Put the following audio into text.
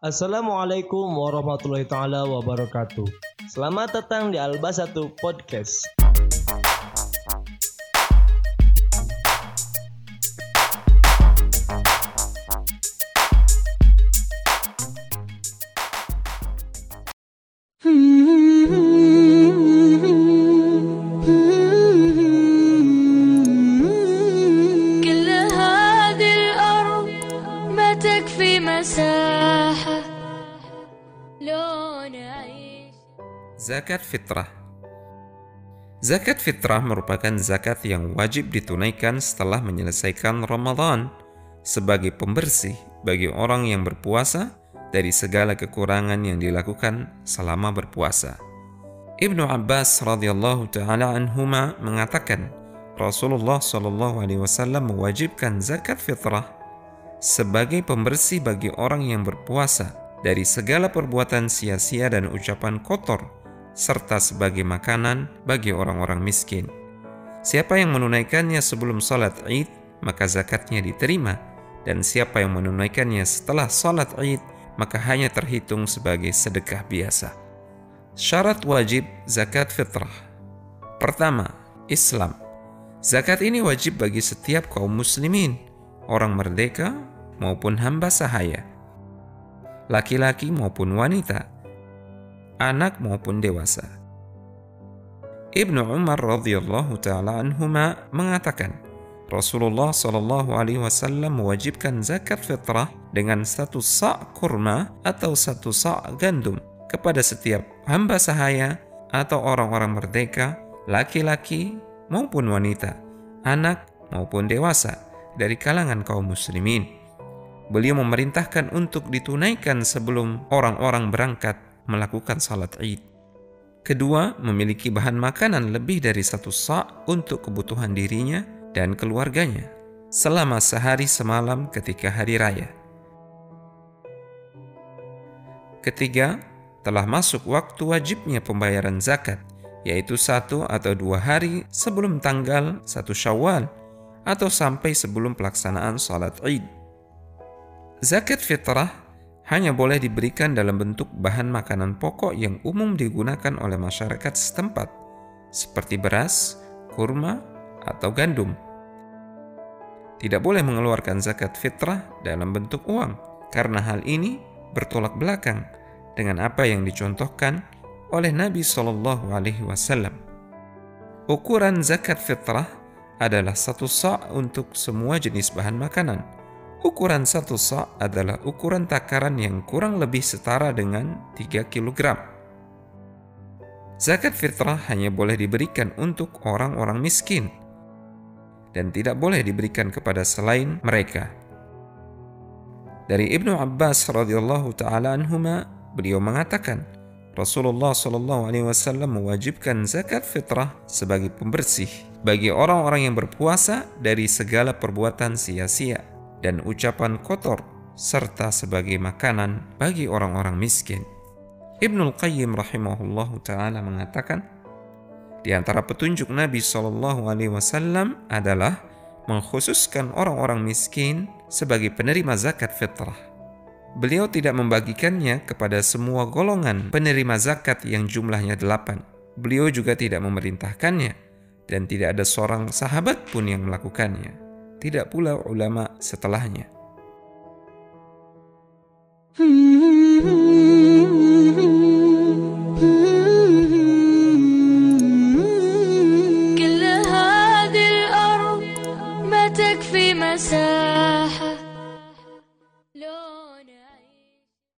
Assalamualaikum warahmatullahi taala wabarakatuh. Selamat datang di Alba Satu Podcast. مساحة لو نعيش Zakat fitrah Zakat fitrah merupakan zakat yang wajib ditunaikan setelah menyelesaikan Ramadan sebagai pembersih bagi orang yang berpuasa dari segala kekurangan yang dilakukan selama berpuasa. Ibnu Abbas radhiyallahu taala anhuma mengatakan Rasulullah shallallahu alaihi wasallam mewajibkan zakat fitrah sebagai pembersih bagi orang yang berpuasa dari segala perbuatan sia-sia dan ucapan kotor, serta sebagai makanan bagi orang-orang miskin. Siapa yang menunaikannya sebelum salat Id, maka zakatnya diterima, dan siapa yang menunaikannya setelah salat Id, maka hanya terhitung sebagai sedekah biasa. Syarat wajib zakat fitrah. Pertama, Islam. Zakat ini wajib bagi setiap kaum muslimin, orang merdeka maupun hamba sahaya, laki-laki maupun wanita, anak maupun dewasa. Ibnu Umar radhiyallahu taala anhuma mengatakan, Rasulullah shallallahu alaihi wasallam mewajibkan zakat fitrah dengan satu sa' kurma atau satu sa' gandum kepada setiap hamba sahaya atau orang-orang merdeka, laki-laki maupun wanita, anak maupun dewasa dari kalangan kaum muslimin. Beliau memerintahkan untuk ditunaikan sebelum orang-orang berangkat melakukan salat Id. Kedua, memiliki bahan makanan lebih dari satu sa' untuk kebutuhan dirinya dan keluarganya selama sehari semalam ketika hari raya. Ketiga, telah masuk waktu wajibnya pembayaran zakat, yaitu satu atau dua hari sebelum tanggal satu syawal atau sampai sebelum pelaksanaan salat id. Zakat fitrah hanya boleh diberikan dalam bentuk bahan makanan pokok yang umum digunakan oleh masyarakat setempat, seperti beras, kurma, atau gandum. Tidak boleh mengeluarkan zakat fitrah dalam bentuk uang, karena hal ini bertolak belakang dengan apa yang dicontohkan oleh Nabi Shallallahu Alaihi Wasallam. Ukuran zakat fitrah adalah satu sa' untuk semua jenis bahan makanan. Ukuran satu sa' adalah ukuran takaran yang kurang lebih setara dengan 3 kg. Zakat fitrah hanya boleh diberikan untuk orang-orang miskin dan tidak boleh diberikan kepada selain mereka. Dari Ibnu Abbas radhiyallahu taala anhuma, beliau mengatakan, Rasulullah Shallallahu alaihi wasallam mewajibkan zakat fitrah sebagai pembersih bagi orang-orang yang berpuasa dari segala perbuatan sia-sia dan ucapan kotor serta sebagai makanan bagi orang-orang miskin. Ibnul Qayyim rahimahullahu taala mengatakan, di antara petunjuk Nabi Shallallahu Alaihi Wasallam adalah mengkhususkan orang-orang miskin sebagai penerima zakat fitrah. Beliau tidak membagikannya kepada semua golongan penerima zakat yang jumlahnya delapan. Beliau juga tidak memerintahkannya dan tidak ada seorang sahabat pun yang melakukannya. Tidak pula ulama setelahnya. كل